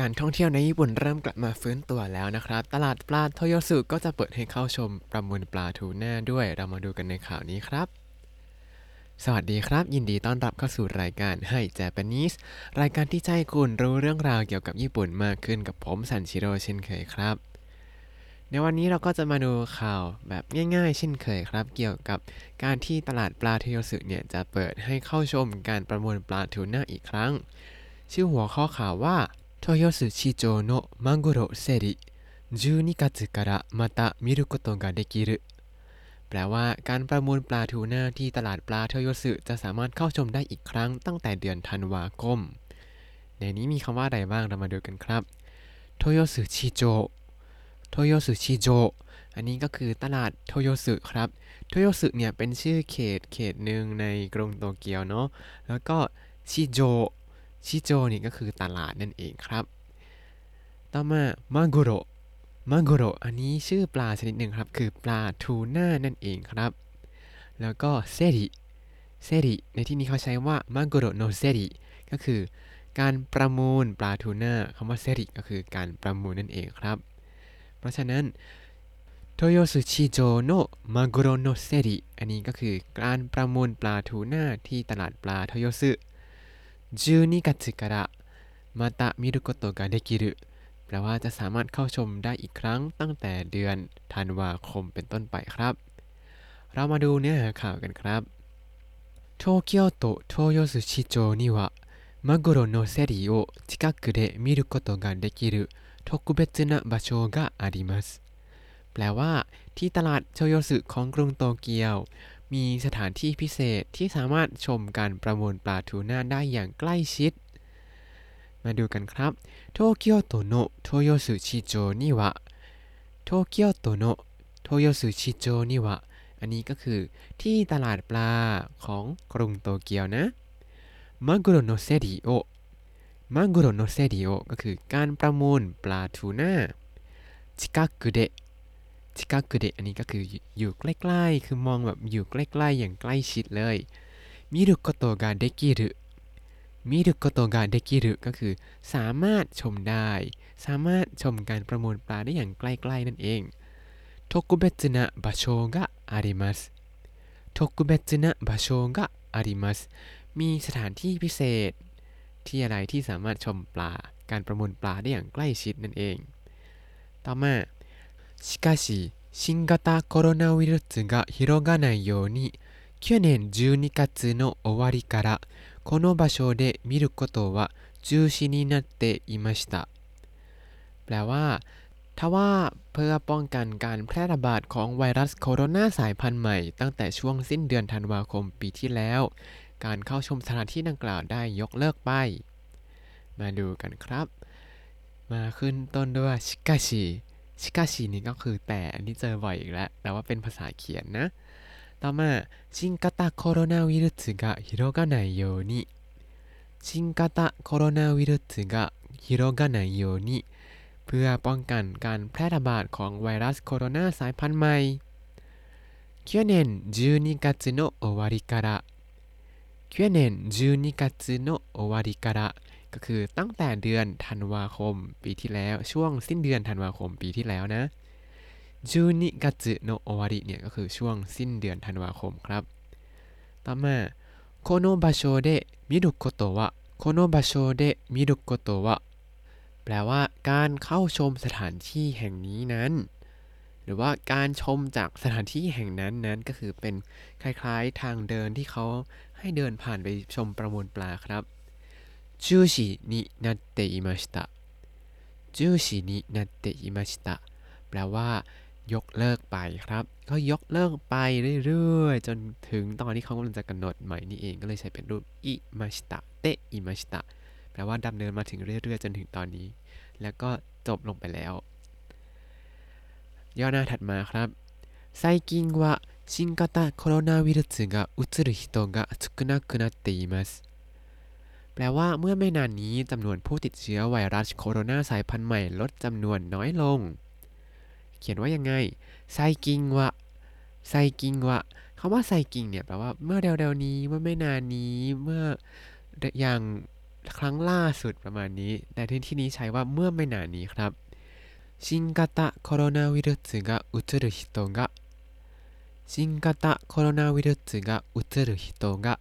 การท่องเที่ยวในญี่ปุ่นเริ่มกลับมาฟื้นตัวแล้วนะครับ ตลาดปลาโทโยสุก็จะเปิดให้เข้าชมประมูลปลาทูน่าด้วย เรามาดูกันในข่าวนี้ครับ สวัสดีครับ ยินดีต้อนรับเข้าสู่รายการให้เจแปนิสรายการที่ให้คุณรู้เรื่องราวเกี่ยวกับญี่ปุ่นมากขึ้นกับผมสันชิโร่เช่นเคยครับ ในวันนี้เราก็จะมาดูข่าวแบบง่าย ๆ เช่นเคยครับ เกี่ยวกับการที่ตลาดปลาโทโยสุเนี่ยจะเปิดให้เข้าชมการประมูลปลาทูน่าอีกครั้ง ชื่อหัวข้อข่าวว่า โทโยสุชิโจโนะมังโกโรเซริ12月からまた見ることができるแปลว่าการประมูลปลาทูน่าที่ตลาดปลาโทโยสุจะสามารถเข้าชมได้อีกครั้งตั้งแต่เดือนธันวาคม ในนี้มีคำว่าอะไรบ้างเรามาดูกันครับโทโยสุชิโจโทโยสุชิโจอันนี้ก็คือตลาดโทโยสุครับโทโยสุเนี่ยเป็นชื่อเขตเขตหนึ่งในกรุงโตเกียวเนาะแล้วก็ชิโจ ชิโจนี่ก็คือตลาดนั่นเองครับ ต่อมามากุโรมากุโรอันนี้ชื่อปลาชนิดหนึ่งครับ คือปลาทูน่านั่นเองครับ แล้วก็เซริเซริในที่นี้เขาใช้ว่ามากุโรโนเซริก็คือการประมูลปลาทูน่าคำว่าเซริก็คือการประมูลนั่นเองครับ เพราะฉะนั้นโทโยสุชิโจโนะมากุโรโนเซริอันนี้ก็คือการประมูลปลาทูน่าที่ตลาดปลาโทโยสุ 12月からまた見ることができるแปลว่าจะสามารถเข้าชมได้อีกครั้งตั้งแต่เดือนธันวาคมเป็นต้นไปครับ เรามาดูเนื้อหาข่าวกันครับโตเกียวโตโทโยสุชิโจにはマグロのセリを近くで見ることができる特別な場所がありますแปลว่าที่ตลาดโชโยสุของกรุงโตเกียว มีสถานที่พิเศษที่สามารถชมการประมูลปลาทูน่าได้อย่างใกล้ชิด มาดูกันครับโตเกียวโตโนะโทโยสุชิโจนิวะโตเกียวโตโนะโทโยสุชิโจนิวะอันนี้ก็คือที่ตลาดปลาของกรุงโตเกียวนะมากุโรโนเซริโอมากุโรโนเซริโอก็คือการประมูลปลาทูน่าชิกากุเดะ จิกากุเดะอันนี้ก็คืออยู่ใกล้ๆ คือมองแบบอยู่ใกล้ๆ อย่างใกล้ชิดเลยมิรุโกโตกาเดกิรุมิรุโกโตกาเดกิรุก็คือสามารถชมได้ สามารถชมการประมูลปลาได้อย่างใกล้ๆ นั่นเองทกุเบตนะบาโชกะอาริมัสทกุเบตนะบาโชกะอาริมัสมีสถานที่พิเศษ ที่อะไรที่สามารถชมปลาการประมูลปลาได้อย่างใกล้ชิดนั่นเอง ต่อมา しかし新型コロナウイルスが広がないように去年12月の終わりからこの場所で見ることは中止になっていましたแปลว่าถ้าว่าเพื่อป้องกันการแพร่ระบาดของไวรัสโคโรนาสายพันธุ์ใหม่ ตั้งแต่ช่วงสิ้นเดือนธันวาคมปีที่แล้ว การเข้าชมสถานที่ดังกล่าวได้ยกเลิกไป มาดูกันครับ มาขึ้นต้นด้วยชิกาชิ ชิกาชินี่ก็คือแต่อันนี้เจอบ่อยอีกแล้ว แต่ว่าเป็นภาษาเขียนนะ ต่อมาชินกาตะโคโรนาวิรุสが広がないようにชินกาตะโคโรนาวิรุสが広がないようにเพื่อป้องกันการแพร่ระบาดของไวรัสโคโรนาสายพันธุ์ใหม่去年12月の終わりから去年12月の終わりから ก็คือตั้งแต่เดือนธันวาคมปีที่แล้วช่วงสิ้นเดือนธันวาคมปีที่แล้วนะจูนิกาจุโนโอวาริเนี่ยก็คือช่วงสิ้นเดือนธันวาคมครับ ต่อมาこの場所で見ることは この場所で見ること แปลว่าการเข้าชมสถานที่แห่งนี้นั้น หรือว่าการชมจากสถานที่แห่งนั้นนั้นก็คือเป็นคล้ายๆทางเดินที่เขาให้เดินผ่านไปชมประมูลปลาครับ จูชินินัตเตอิมาชิตะจูชินินัตเตอิมาชิตะแปลว่า ยกเลิกไปครับ ก็ยกเลิกไปเรื่อยๆ จนถึงตอนที่เขากำลังจะกำหนดใหม่นี่เองก็เลยใช้เป็นรูปอิมาชิตะเตอิมาชิตะแปลว่าดำเนินมาถึงเรื่อยๆ จนถึงตอนนี้ แล้วก็จบลงไปแล้ว ย่อหน้าถัดมาครับ最近は新型コロナウイルスがうつる人が少なくなっていますแป ลว่าเมื่อไม่นานนี้จำนวนผู้ติดเชื้อไวรัสโคโรนาสายพันธุ์ใหม่ลดจำนวนน้อยลง เขียนว่ายังไงไซกิงวะไซกิงวะคำว่าไซกิงเนี่ยแปลว่าเมื่อเร็วๆนี้เมื่อไม่นานนี้เมื่ออย่าง ครั้งล่าสุดประมาณนี้ แต่ที่ที่นี้ใช้ว่าเมื่อไม่นานนี้ครับ新型コロナウイルスがうつる人が新型コロナウイルスがうつる人が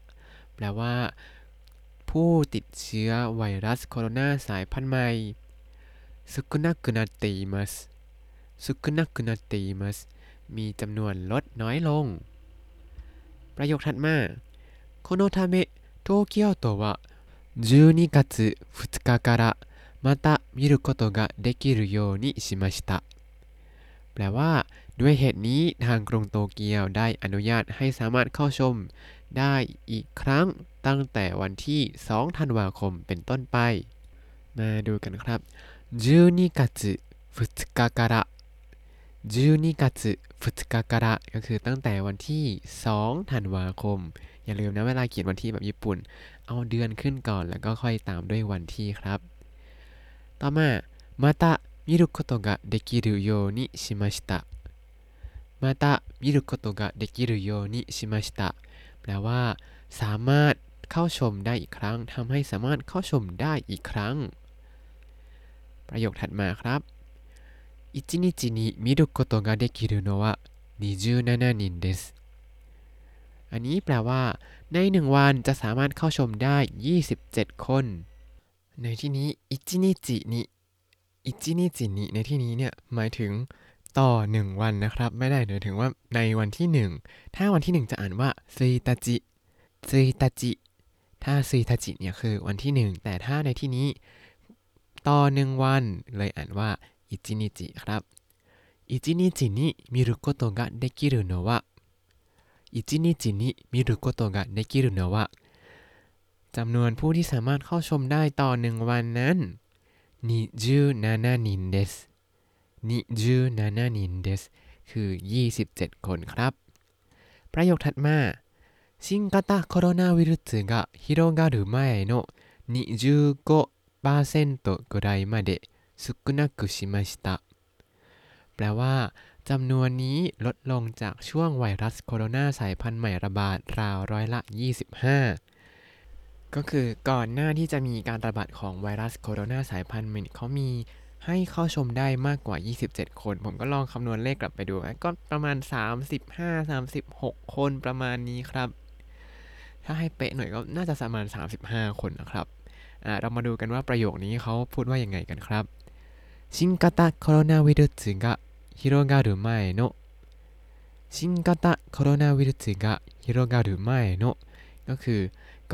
แปลว่า ผู้ติดเชื้อไวรัสโคโรนาสายพันธุ์ใหม่少なくなっています少なくなっていますมีจำนวนลดน้อยลง ประโยคถัดมาこのため東京都は12月2日からまた見ることができるようにしましたแปลว่า ด้วยเหตุนี้ทางกรุงโตเกียวได้อนุญาตให้สามารถเข้าชมได้อีกครั้ง ตั้งแต่วันที่ 2 ธันวาคมเป็นต้นไป มาดูกันครับ12月2日から12月2日からก็คือตั้งแต่วันที่ 2 ธันวาคม อย่าลืมนะเวลาเขียนวันที่แบบญี่ปุ่น เอาเดือนขึ้นก่อนแล้วก็ค่อยตามด้วยวันที่ครับ ต่อมาまた見ることができるようにしましたまた見ることができるようにしましたแปลว่า สามารถ เข้าชมได้อีกครั้งทำให้สามารถเข้าชมได้อีกครั้ง ประโยคถัดมาครับ1日に見ることができるのは27人ですอันนี้แปลว่า ในหนึ่งวันจะสามารถเข้าชมได้ 27 คน ในที่นี้อิจินิจินิอิจินิจินิในที่นี้เนี่ยหมายถึงต่อ 1 วันนะครับ ไม่ได้หมายถึงว่าในวันที่ 1 ถ้าวันที่ 1 จะอ่านว่าซุยตาจิซุยตาจิ ถ้า ついたち เนี่ยคือวันที่ 1 แต่ถ้าในที่นี้ต่อหนึ่งวันเลยอ่านว่า いちにち ครับ 一日に見ることできるのは 一日に見ることできるのは จำนวนผู้ที่สามารถเข้าชมได้ต่อหนึ่งวันนั้นนิจูนานานินเดสนิจูนานานินเดสคือ 27 คนครับ ประโยคถัดมา 新型コロナウイルスが広がる前の25%ぐらいまで少なくしましたแปลว่าจำนวนนี้ลดลงจากช่วงไวรัสโคโรนาสายพันธุ์ใหม่ระบาดราวร้อยละ 25 ก็คือก่อนหน้าที่จะมีการระบาดของไวรัสโคโรนาสายพันธุ์ใหม่เขามีให้เข้าชมได้มากกว่า 27 คน ผมก็ลองคำนวณเลขกลับไปดู ก็ประมาณ 35-36 คนประมาณนี้ครับ ถ้าให้เป๊ะหน่อยก็น่าจะประมาณ 35 คนนะครับ เรามาดูกันว่าประโยคนี้เขาพูดว่ายังไงกันครับ新型コロナウイルスが広がる前の新型コロナウイルスが広がる前のก็คือ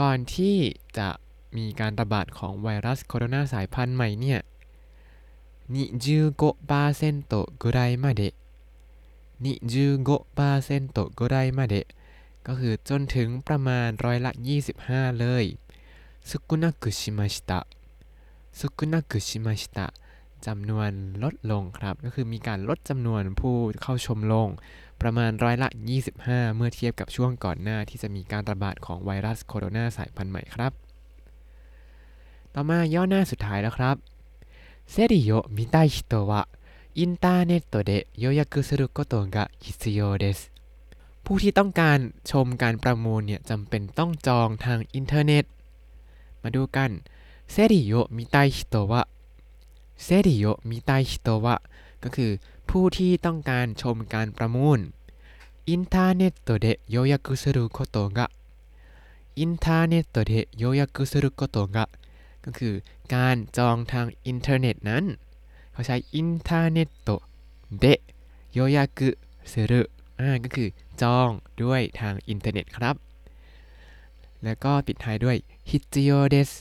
ก่อนที่จะมีการระบาดของไวรัสโคโรนาสายพันธุ์ใหม่เนี่ย25%ぐらいまで25%ぐらいまで ก็คือจนถึงประมาณร้อยละ 25 เลยสุกุนักุชิมาชิตะสุกุนักุชิมาชิตะจำนวนลดลงครับ ก็คือมีการลดจำนวนผู้เข้าชมลง ประมาณร้อยละ 25 เมื่อเทียบกับช่วงก่อนหน้าที่จะมีการระบาดของไวรัสโคโรนาสายพันธุ์ใหม่ครับ ต่อมาย่อหน้าสุดท้ายแล้วครับ競りを見たい人インターネットで予約することが必要です ผู้ที่ต้องการชมการประมูลเนี่ยจำเป็นต้องจองทางอินเทอร์เน็ต มาดูกันเซริโยมิไตชิโตวะเซริโยมิไตชิโตวะก็คือผู้ที่ต้องการชมการประมูลインターネットで予約すること インターネットで予約すること ก็คือการจองทางอินเทอร์เน็ตนั้น เขาใช้ インターネットで予約する อ่าก็คือจองด้วยทางอินเทอร์เน็ตครับ แล้วก็ปิดท้ายด้วย hitiyo des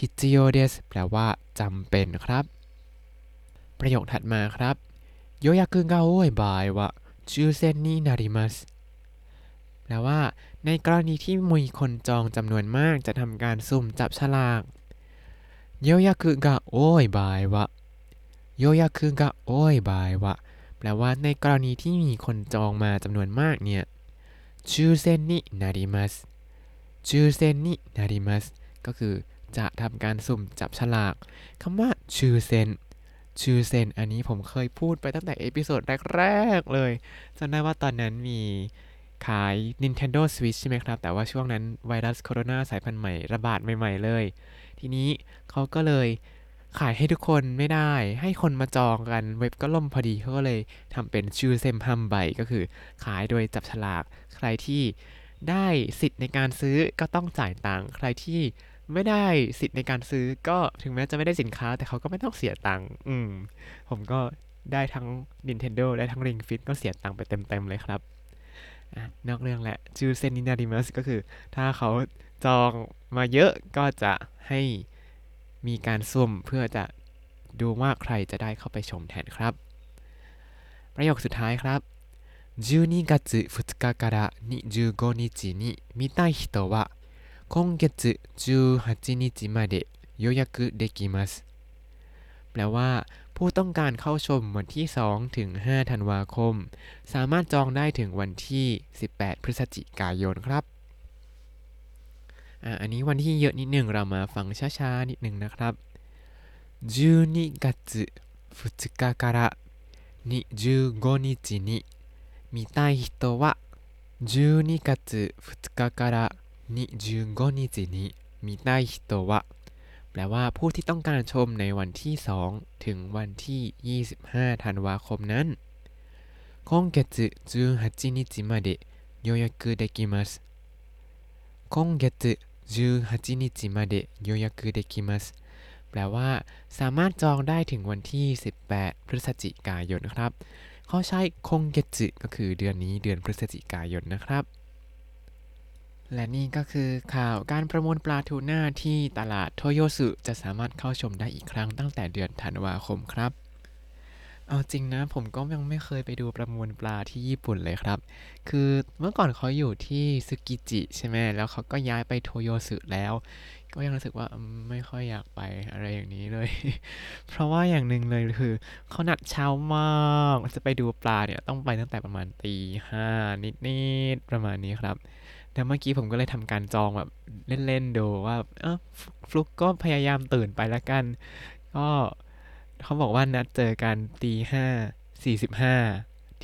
hitiyo des แปลว่าจำเป็นครับ ประโยคถัดมาครับโยยากุกาโอยบายวะจูเซนนินาริมัสแปลว่า ในกรณีที่มีคนจองจำนวนมากจะทำการสุ่มจับฉลากโยยากุกะโอยบายวะโยยากุกะโอยบายวะ แล้วว่าในกรณีที่มีคนจองมาจำนวนมากเนี่ย抽選になります 抽選になります ก็คือจะทำการสุ่มจับฉลากคำว่า 抽選 抽選 อันนี้ผมเคยพูดไปตั้งแต่ episode แรก ๆ เลยจำได้ว่าตอนนั้นมีขาย Nintendo Switch ใช่ไหมครับ แต่ว่าช่วงนั้นไวรัสโคโรนาสายพันธุ์ใหม่ระบาดใหม่ ๆ เลย ทีนี้เขาก็เลย ขายให้ทุกคนไม่ได้ ให้คนมาจองกันเว็บก็ล่มพอดีเขาก็เลยทำเป็นชื่อเซมฮัมใบก็คือ ขายโดยจับฉลาก ใครที่ได้สิทธิ์ในการซื้อก็ต้องจ่ายตังค์ใครที่ไม่ได้สิทธิ์ในการซื้อก็ถึงแม้จะไม่ได้สินค้า แต่เขาก็ไม่ต้องเสียตังค์อืม ผมก็ได้ทั้ง Nintendo ได้ทั้ง Ring Fit ก็เสียตังค์ไปเต็มๆเลยครับอนอกเรื่องแหละชื่อเซนนินาดิมัสก็คือ ถ้าเขาจองมาเยอะก็จะให้ มีการสุ่มเพื่อจะดูว่าใครจะได้เข้าไปชมแทนครับ ประโยคสุดท้ายครับ12月2日から25日に見たい人は今月18日まで予約できますแปลว่า ผู้ต้องการเข้าชมวันที่ 2 ถึง 5 ธันวาคม สามารถจองได้ถึงวันที่ 18 พฤศจิกายนครับ อ่าอันนี้วันที่เยอะนิดหนึ่งเรามาฟังช้าๆ นิดหนึ่งนะครับ12月2日から25日に見たい人は12月2日から25日に見たい人はแปลว่าผู้ที่ต้องการชมในวันที่ 2 ถึงวันที่ 25 ธันวาคมนั้น今月18日まで予約できます今月18 日まで予約できますแปลว่า สามารถจองได้ถึงวันที่ 18 พฤศจิกายนครับ เขาใช้คงเกจิก็คือเดือนนี้เดือนพฤศจิกายนนะครับ และนี่ก็คือข่าวการประมูลปลาทูน่าที่ตลาดโทโยสุจะสามารถเข้าชมได้อีกครั้งตั้งแต่เดือนธันวาคมครับ เอาจริงนะ ผมก็ยังไม่เคยไปดูประมูลปลาที่ญี่ปุ่นเลยครับ คือเมื่อก่อนเขาอยู่ที่ซึกิจิใช่ไหมแล้วเขาก็ย้ายไปโทโยสุแล้ว ก็ยังรู้สึกว่าไม่ค่อยอยากไปอะไรอย่างนี้เลย เพราะว่าอย่างหนึ่งเลยคือ เขานัดเช้ามากจะไปดูปลาเนี่ยต้องไปตั้งแต่ประมาณตีห้านิดๆประมาณนี้ครับแล้วเมื่อกี้ผมก็เลยทำการจองแบบเล่นๆดูว่าเออฟลุฟลุกก็พยายามตื่นไปละกัน ก็ เขาบอกว่านัดเจอกันตีห้าสี่สิบห้า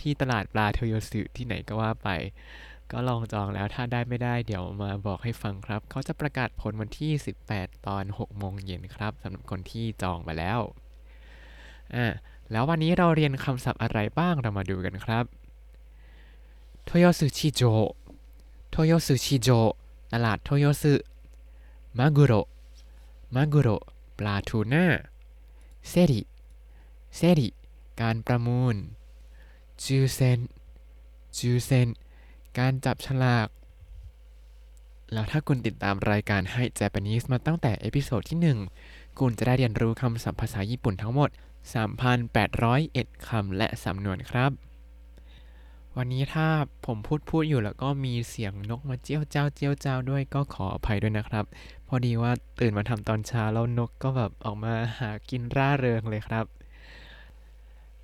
ที่ตลาดปลาโทโยสึที่ไหนก็ว่าไป ก็ลองจองแล้วถ้าได้ไม่ได้เดี๋ยวมาบอกให้ฟังครับ เขาจะประกาศผลวันที่ 18 ตอน6โมงเย็นครับสำหรับคนที่จองไปแล้วอ่าแล้ววันนี้เราเรียนคำศัพท์อะไรบ้างเรามาดูกันครับโทโยสึชิโจโทโยสึชิโจตลาดโทโยสึまぐろ まぐろ ปลาทูน่า 競り 競り การประมูล 抽選 抽選 การจับฉลาก แล้วถ้าคุณติดตามรายการให้ Japanese มาตั้งแต่ episode ที่ 1 คุณจะได้เรียนรู้คำศัพท์ภาษาญี่ปุ่นทั้งหมด 3,801 คำและสำนวนครับ วันนี้ถ้าผมพูดพูดอยู่แล้วก็มีเสียงนกมาเจี๊ยวจ๊าวเจี๊ยวจ๊าวด้วยก็ขออภัยด้วยนะครับ พอดีว่าตื่นมาทำตอนเช้าแล้วนกก็แบบออกมาหากินร่าเริงเลยครับ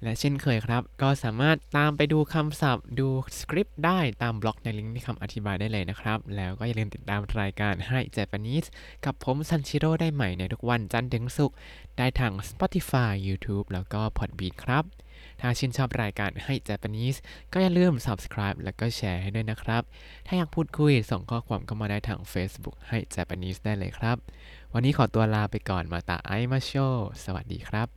และเช่นเคยครับ ก็สามารถตามไปดูคำศัพท์ ดูสคริปต์ได้ตามบล็อกในลิงก์ที่คำอธิบายได้เลยนะครับ แล้วก็อย่าลืมติดตามรายการให้ Japanese กับผมซันชิโร่ได้ใหม่ในทุกวันจันทร์ถึงศุกร์ได้ทาง Spotify YouTube แล้วก็ Podbean ครับ ถ้าชื่นชอบรายการให้ Japanese ก็อย่าลืม subscribe แล้วก็แชร์ให้ด้วยนะครับ ถ้าอยากพูดคุยส่งข้อความเข้ามาได้ทาง Facebook ให้ Japanese ได้เลยครับ วันนี้ขอตัวลาไปก่อนมาตาไอมาโชสวัสดีครับ